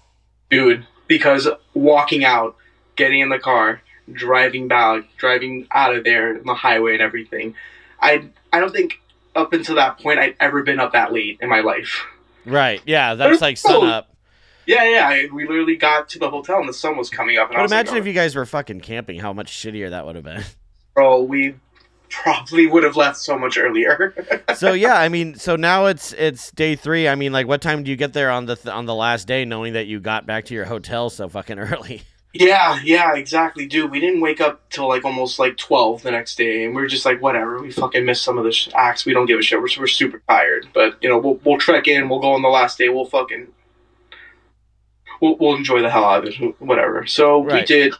dude because walking out getting in the car driving back driving out of there on the highway and everything i i don't think up until that point i'd ever been up that late in my life Right. Yeah, that's like sun up. yeah yeah I, we literally got to the hotel and the sun was coming up and I But imagine like, if oh. you guys were fucking camping, how much shittier that would have been. bro we probably would have left so much earlier so yeah, I mean, so now it's it's day three. I mean, like, what time do you get there on the th- on the last day, knowing that you got back to your hotel so fucking early? Yeah, yeah, exactly, dude. We didn't wake up till like almost like twelve the next day, and we were just like, whatever. We fucking missed some of the sh- acts. We don't give a shit. We're, we're super tired, but you know, we'll we'll trek in. We'll go on the last day. We'll fucking we'll we'll enjoy the hell out of it. Whatever. So we did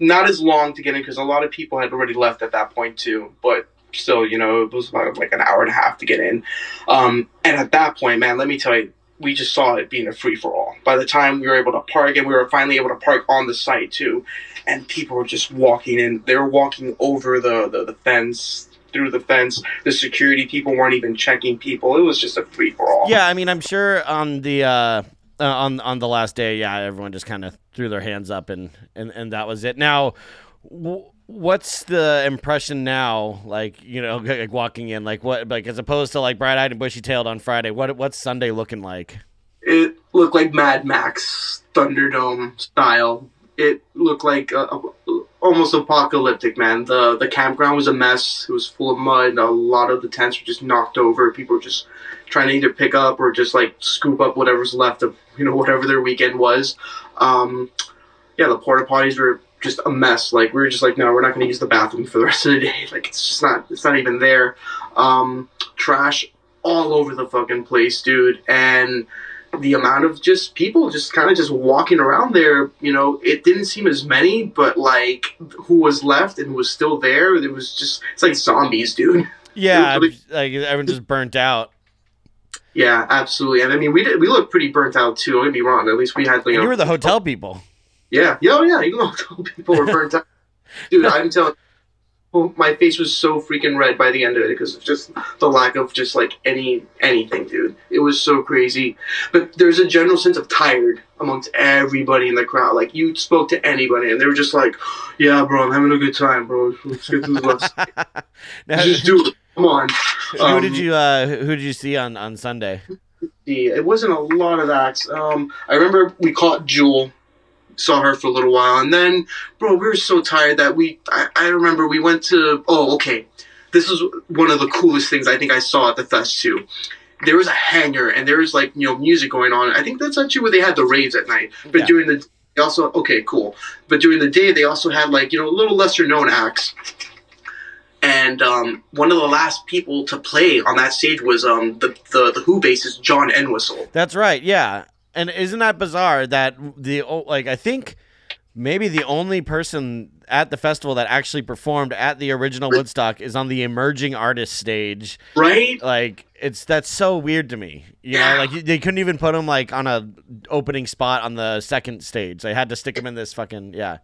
not as long to get in because a lot of people had already left at that point too, but. Still, you know, it was about like an hour and a half to get in. Um, and at that point, man, let me tell you, we just saw it being a free for all. By the time we were able to park, and we were finally able to park on the site too, and people were just walking in. They were walking over the, the, the fence, through the fence. The security people weren't even checking people. It was just a free for all. Yeah, I mean, I'm sure on the uh, uh, on on the last day, yeah, everyone just kind of threw their hands up and and and that was it. Now, w- what's the impression now? Like you know, like walking in, like what, like as opposed to like bright eyed and bushy tailed on Friday. What what's Sunday looking like? It looked like Mad Max Thunderdome style. It looked like a, a- almost apocalyptic, man. The the campground was a mess. It was full of mud. A lot of the tents were just knocked over. People were just trying to either pick up or just like scoop up whatever's left of you know whatever their weekend was. Um, yeah, the porta potties were just a mess. Like we were just like, no, we're not going to use the bathroom for the rest of the day. Like it's just not, it's not even there. Um, trash all over the fucking place, dude. And the amount of just people just kind of just walking around there, you know, it didn't seem as many, but like who was left and who was still there, it was just, it's like zombies, dude. Yeah, Really- like everyone just burnt out. Yeah, absolutely. And I mean, we did, we looked pretty burnt out too. Don't get me wrong. At least we had, you know, you were the hotel people. Yeah, yeah, oh, yeah. You hotel people were burnt out. Dude, I'm telling. Well, my face was so freaking red by the end of it because of just the lack of just like any anything, dude. It was so crazy. But there's a general sense of tired amongst everybody in the crowd. Like you spoke to anybody, and they were just like, "Yeah, bro, I'm having a good time, bro. Let's get through the rest. Now, just do it. Come on." who Um, did you uh, who did you see on on Sunday? see. It wasn't a lot of acts. Um, I remember we caught Jewel, saw her for a little while, and then, bro, we were so tired that we. I, I remember we went to. Oh, okay. This was one of the coolest things I think I saw at the fest too. There was a hangar, and there was like you know music going on. I think that's actually where they had the raves at night. But Yeah. during the they also okay, cool. But during the day, they also had like you know a little lesser known acts. And um, one of the last people to play on that stage was um, the, the the Who bassist John Entwistle. That's right. Yeah. And isn't that bizarre that the like I think maybe the only person at the festival that actually performed at the original Woodstock is on the emerging artist stage. right? Like it's that's so weird to me. You know, like they couldn't even put him like on a opening spot on the second stage. They had to stick him in this fucking yeah.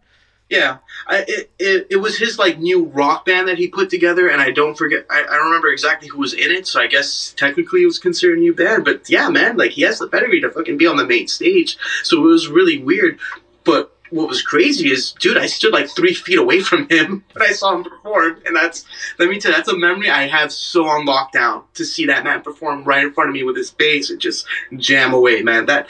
Yeah, I, it, it it was his like new rock band that he put together, and I don't forget. I, I don't remember exactly who was in it, so I guess technically it was considered a new band. But yeah, man, like he has the pedigree to fucking be on the main stage, so it was really weird. But what was crazy is, dude, I stood like three feet away from him when I saw him perform, and that's let me tell you, that's a memory I have so on lockdown to see that man perform right in front of me with his bass and just jam away, man. That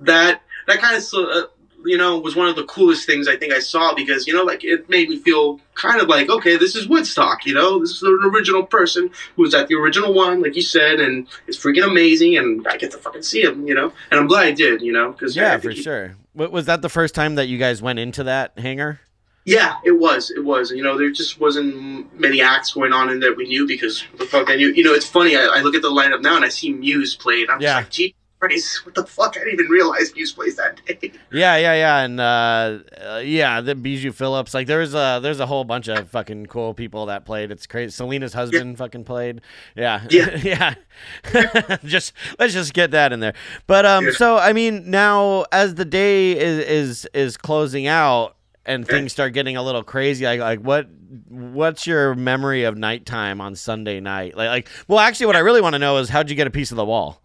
that that kind of uh, you know was one of the coolest things I think I saw because you know like it made me feel kind of like okay this is Woodstock you know this is an original person who was at the original one like you said and it's freaking amazing and I get to fucking see him you know and I'm glad I did you know because Yeah, for sure. Was that the first time that you guys went into that hangar? Yeah, it was. It was. You know, there just wasn't many acts going on in there we knew because the fuck I knew. You know, it's funny. I, I look at the lineup now and I see Muse played. I'm Yeah. just like, Christ, what the fuck? I didn't even realize Muse plays that day. Yeah, yeah, yeah, and uh, uh, yeah, the Bijou Phillips. Like, there's a there's a whole bunch of fucking cool people that played. It's crazy. Selena's husband fucking played. Yeah, Yeah. yeah. just let's just get that in there. But um, Yeah. so I mean, now as the day is is is closing out and things start getting a little crazy, like like what what's your memory of nighttime on Sunday night? Like like, well, actually, what I really want to know is how'd you get a piece of the wall?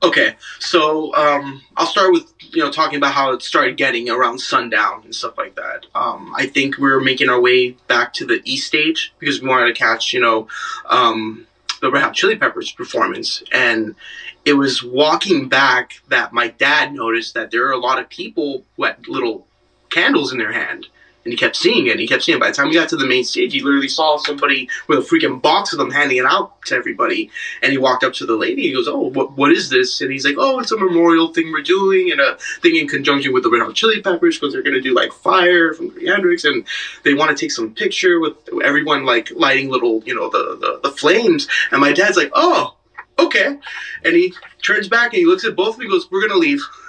Okay, so um, I'll start with you know talking about how it started getting around sundown and stuff like that. Um, I think we were making our way back to the east stage because we wanted to catch you know um, the Red Hot Chili Peppers performance, and it was walking back that my dad noticed that there are a lot of people who had little candles in their hand. And he kept seeing it. And he kept seeing it. By the time we got to the main stage, he literally saw somebody with a freaking box of them handing it out to everybody. And he walked up to the lady. He goes, "Oh, what what is this?" And he's like, "Oh, it's a memorial thing we're doing, and a thing in conjunction with the Red Hot Chili Peppers because they're going to do like fire from Jimi Hendrix, and they want to take some picture with everyone like lighting little, you know, the the, the flames." And my dad's like, "Oh." Okay, and he turns back and he looks at both of them. He goes, "We're gonna leave,"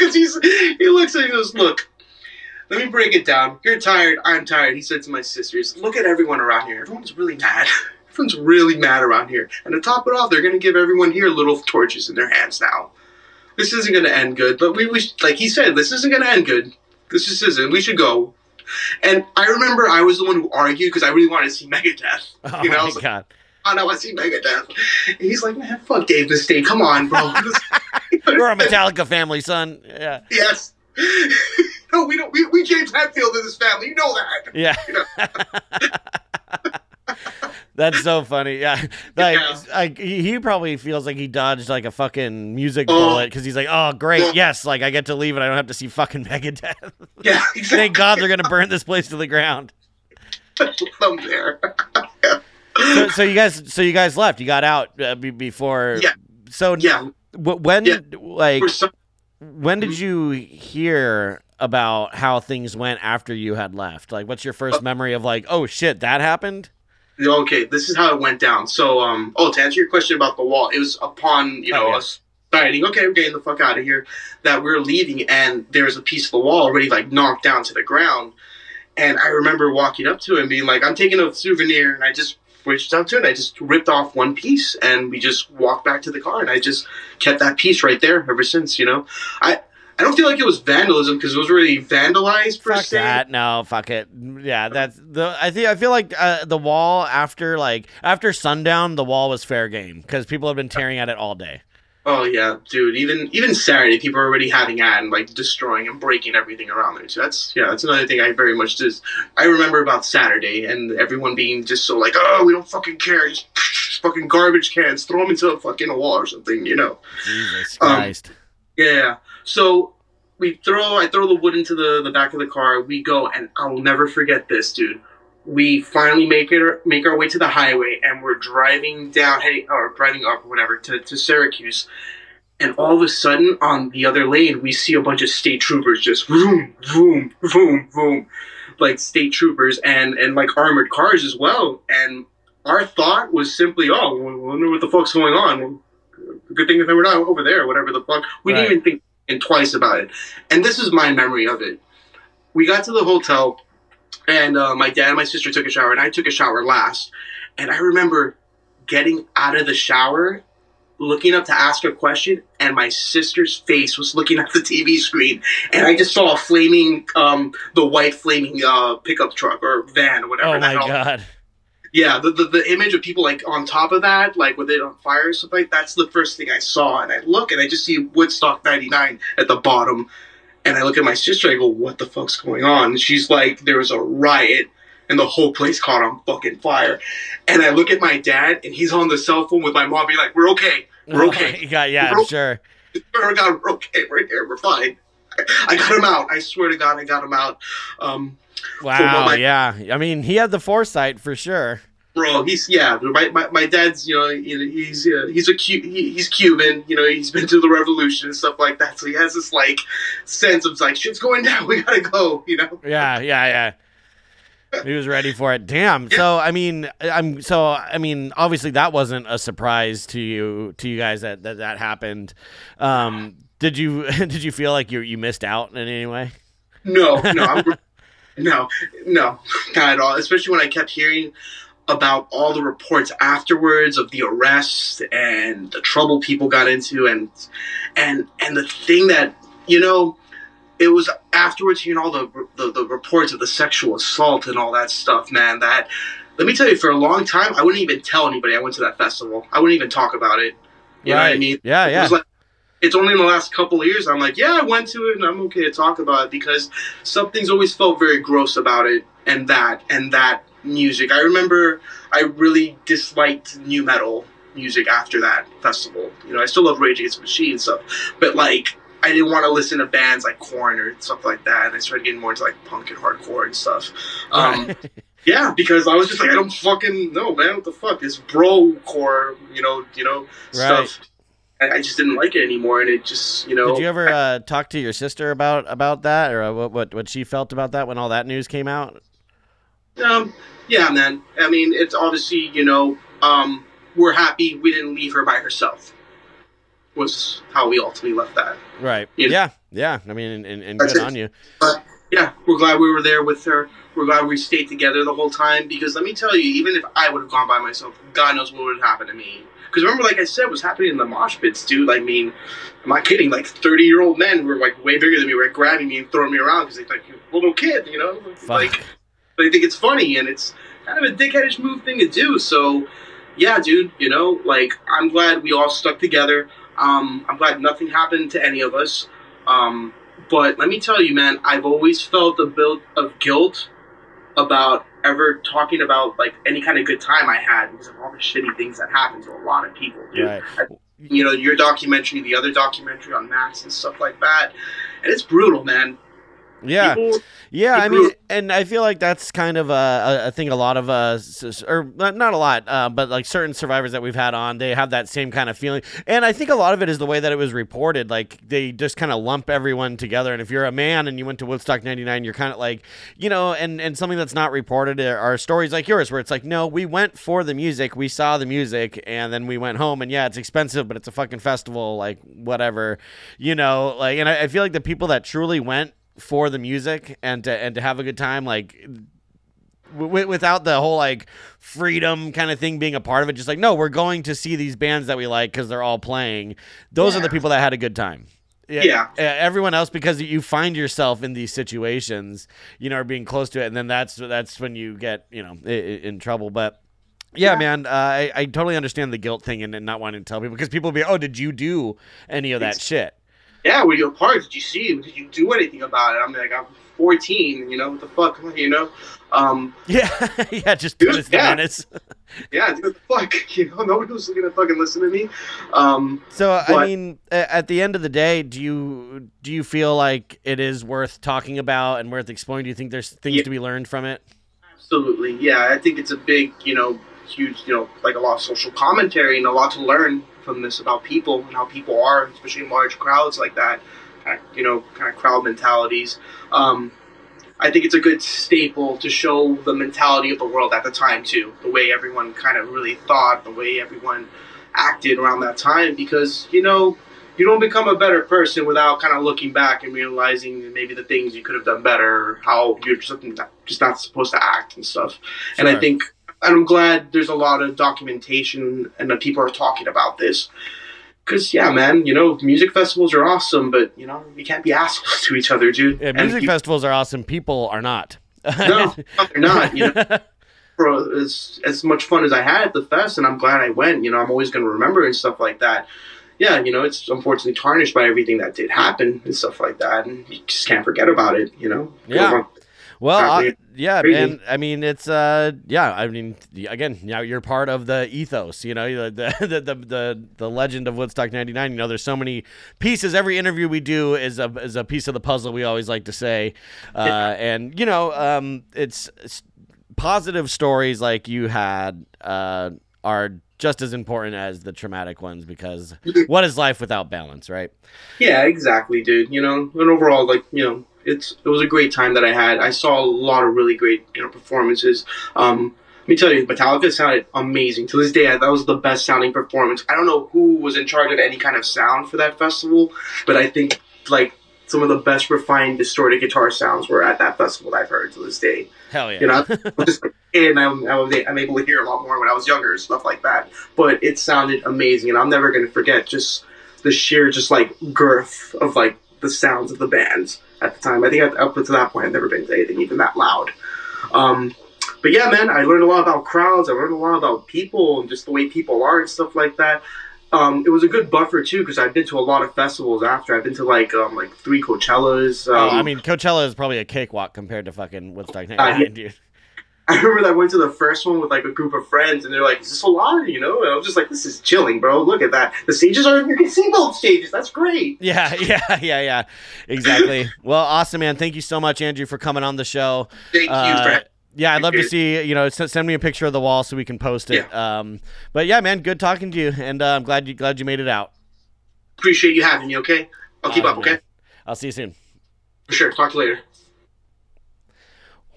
because he's he looks at. He goes, "Look, let me break it down. You're tired. I'm tired. He said to my sisters, Look at everyone around here. Everyone's really mad. Everyone's really mad around here. And to top it off, they're going to give everyone here little torches in their hands now. This isn't going to end good. But we, like he said, this isn't going to end good. This just isn't. We should go. And I remember I was the one who argued because I really wanted to see Megadeth. oh you know, I my was like, god. oh, no, I see Megadeth. And he's like, man, fuck Dave Mustaine. Come on, bro. We're a Metallica family, son. Yeah. yes. no, we don't. We, we James Hetfield in this family. You know that. Yeah. You know? That's so funny. Yeah, like, Yeah. like he he probably feels like he dodged like a fucking music Oh. bullet because he's like, oh great, Yeah. yes, like I get to leave and I don't have to see fucking Megadeth. Yeah, exactly. Thank God they're gonna burn this place to the ground. I'm there. So, so you guys, so you guys left. You got out uh, be, before. Yeah. So Yeah. wh- when Yeah. like some, when did you hear about how things went after you had left? Like, what's your first Uh, memory of like, oh shit, that happened? okay, this is how it went down. So, um, oh, to answer your question about the wall, it was upon you Oh, know yeah. us deciding, okay, we're getting the fuck out of here, that we are leaving, and there was a piece of the wall already like knocked down to the ground, and I remember walking up to it and being like, I'm taking a souvenir, and I just to it, and I just ripped off one piece, and we just walked back to the car, and I just kept that piece right there ever since. You know, I. I don't feel like it was vandalism because it was really vandalized per Fuck se. that. No, fuck it. Yeah, that's the. I think I feel like uh, the wall after like after sundown, the wall was fair game because people have been tearing at it all day. Oh yeah, dude. Even even Saturday, people are already having at and like destroying and breaking everything around there. So that's yeah, that's another thing I very much just I remember about Saturday and everyone being just so like, oh, we don't fucking care, just fucking garbage cans, throw them into a fucking wall or something, you know? Jesus Um, Christ. Yeah. So we throw I throw the wood into the the back of the car. We go and I'll never forget this, dude. We finally make it make our way to the highway and we're driving down heading or driving up or whatever to, to Syracuse. And all of a sudden on the other lane we see a bunch of state troopers just vroom, vroom, vroom, vroom. Like state troopers and, and like armored cars as well. And our thought was simply, oh, we wonder what the fuck's going on. Good thing that we're not over there, whatever the fuck. We Right. didn't even think twice about it. And this is my memory of it. We got to the hotel, and uh, my dad and my sister took a shower, and I took a shower last. And I remember getting out of the shower, looking up to ask a question, and my sister's face was looking at the TV screen, and I just saw a flaming, um, the white flaming uh, pickup truck or van or whatever. Oh my god. Yeah, the, the, the image of people like on top of that, like with it on fire or something, that's the first thing I saw. And I look and I just see Woodstock 99 at the bottom. And I look at my sister, I go, what the fuck's going on? And she's like, there was a riot and the whole place caught on fucking fire. And I look at my dad and he's on the cell phone with my mom being like, we're okay. We're okay. yeah, yeah, I'm sure. Oh God, we're okay. We're here. We're fine. I, I got him out. I swear to God, I got him out. Um, Wow, my- yeah. I mean, he had the foresight for sure. Bro he's yeah my, my, my dad's you know he- he's uh, he's a Cu- he, he's cuban you know he's been to the revolution and stuff like that so he has this like sense of like shit's going down we gotta go you know Yeah, yeah, yeah. He was ready for it. Damn. So I mean, I'm so I mean, obviously that wasn't a surprise to you to you guys that that, that happened. Um, did you did you feel like you you missed out in any way? no no I'm, no no not at all especially when i kept hearing about all the reports afterwards of the arrest and the trouble people got into and and and the thing that you know it was afterwards hearing all the, the the reports of the sexual assault and all that stuff man that let me tell you for a long time i wouldn't even tell anybody i went to that festival. I wouldn't even talk about it. You know what i mean? Yeah, it yeah. was like it's only in the last couple of years I'm like, yeah, I went to it and I'm okay to talk about it because something's always felt very gross about it and that and that music. I remember I really disliked nu metal music after that festival. You know, I still love Rage Against the Machine and stuff, but like I didn't want to listen to bands like Korn or stuff like that. And I started getting more into like punk and hardcore and stuff. Um, yeah, because I was just like, I don't fucking know, man. What the fuck? This bro core, you know, you know, Right. stuff. I, I just didn't like it anymore, and it just, you know. Did you ever uh, talk to your sister about about that, or what, what what she felt about that when all that news came out? Um, yeah, man. I mean, it's obviously, you know, um, we're happy we didn't leave her by herself. Was how we ultimately left that. Right. You know- Yeah. Yeah. I mean, and, and, and good it. on you. But yeah, we're glad we were there with her. We're glad we stayed together the whole time because let me tell you, even if I would have gone by myself, God knows what would have happened to me. Because remember, like I said, what's happening in the mosh pits, dude. Like, I mean, I'm I kidding. Like 30 year old men were like way bigger than me, were like, grabbing me and throwing me around because they you're a little kid, you know? Fuck. Like, they think it's funny and it's kind of a dickheadish move thing to do. So, yeah, dude, you know, like I'm glad we all stuck together. Um, I'm glad nothing happened to any of us. Um, but let me tell you, man, I've always felt a bit of guilt about ever talking about like any kind of good time I had because of all the shitty things that happened to a lot of people. Dude. Right. You know, your documentary, the other documentary on Max and stuff like that, and it's brutal, man. Yeah. People- Yeah, I mean, and I feel like that's kind of a, a, thing. A lot of uh, s- s- or not a lot, uh, but like certain survivors that we've had on, they have that same kind of feeling. And I think a lot of it is the way that it was reported. Like they just kind of lump everyone together. And if you're a man and you went to Woodstock '99, you're kind of like, you know, and and something that's not reported are, are stories like yours, where it's like, no, we went for the music, we saw the music, and then we went home. And yeah, it's expensive, but it's a fucking festival, like whatever, you know. Like, and I, I feel like the people that truly went for the music and to and to have a good time like w- without the whole like freedom kind of thing being a part of it just like no we're going to see these bands that we like because they're all playing. Those are the people that had a good time. Yeah. Uh, everyone else because you find yourself in these situations you know or being close to it and then that's that's when you get you know in, in trouble. But yeah, man, uh, I, I totally understand the guilt thing and, and not wanting to tell people because people will be, oh, did you do any of that It's- shit? Yeah, were you a part? Did you see it? Did you do anything about it? I'm like, I'm 14, you know, what the fuck, you know? Um, Yeah, yeah, just Dude, to yeah. minutes. yeah, dude, the fuck, you know, nobody was gonna fucking listen to me. Um, So I mean, at the end of the day, do you do you feel like it is worth talking about and worth exploring? Do you think there's things Yeah. to be learned from it? absolutely, yeah, I think it's a big, you know, huge, you know, like a lot of social commentary and a lot to learn this about people and how people are, especially in large crowds like that, you know, kind of crowd mentalities. Um, I think it's a good staple to show the mentality of the world at the time too, the way everyone kind of really thought, the way everyone acted around that time, because you know you don't become a better person without kind of looking back and realizing maybe the things you could have done better, how you're just, just not supposed to act and stuff. And I think and I'm glad there's a lot of documentation and that people are talking about this. Cause yeah, man, you know, music festivals are awesome, but you know, we can't be assholes to each other, dude. Yeah, music you- festivals are awesome. People are not. no, no, they're not. You know, for as as much fun as I had at the fest, and I'm glad I went. You know, I'm always going to remember and stuff like that. Yeah, you know, it's unfortunately tarnished by everything that did happen and stuff like that, and you just can't forget about it. You know. Yeah. Well, I, yeah, Crazy. and I mean it's uh yeah, I mean again, now you're part of the ethos, you know, the the the the, the legend of Woodstock 99, you know, there's so many pieces every interview we do is a is a piece of the puzzle we always like to say. Uh and you know, um it's, it's positive stories like you had uh are just as important as the traumatic ones because what is life without balance, right? Yeah, exactly, dude. You know, and overall, like you know, it's it was a great time that I had. I saw a lot of really great you know performances. Um, let me tell you, Metallica sounded amazing. To this day, that was the best sounding performance. I don't know who was in charge of any kind of sound for that festival, but I think like some of the best refined distorted guitar sounds were at that festival that I've heard to this day. Hell yeah. You know, I'm just and I'm, I was, I'm able to hear a lot more when I was younger, stuff like that. But it sounded amazing, and I'm never going to forget just the sheer, just like girth of like the sounds of the bands at the time. I think up to that point, I've never been to anything even that loud. Um, but yeah, man, I learned a lot about crowds. I learned a lot about people and just the way people are and stuff like that. Um, it was a good buffer too because I've been to a lot of festivals after. I've been to like um, like three Coachellas. Um, Oh, I mean, Coachella is probably a cakewalk compared to fucking Woodstock 99, dude. I remember that I went to the first one with like a group of friends, and they're like, "Is this a lot?" You know, and I was just like, "This is chilling, bro. Look at that. The stages are you can see both stages. That's great." Yeah, yeah, yeah, yeah. Exactly. well, awesome, man. Thank you so much, Andrew, for coming on the show. Thank you, Uh, Brett. yeah, I'd love to see, you know, send me a picture of the wall so we can post it. Um, but yeah, man, good talking to you, and uh, I'm glad you glad you made it out. Appreciate you having me. Okay, I'll keep Awesome, up. Okay. I'll see you soon. for sure. Talk to you later.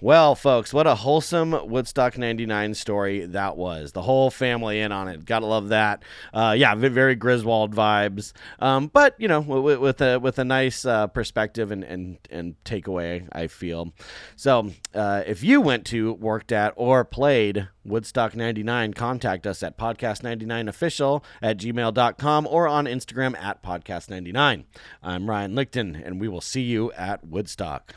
Well, folks, what a wholesome Woodstock 99 story that was. The whole family in on it. Gotta love that. Uh, yeah, very Griswold vibes. Um, but, you know, w- with a with a nice uh, perspective and, and, and takeaway, I feel. So, uh, if you went to, worked at, or played Woodstock 99, contact us at podcast99official at gmail.com or on Instagram at podcast99. I'm Ryan Lichten, and we will see you at Woodstock.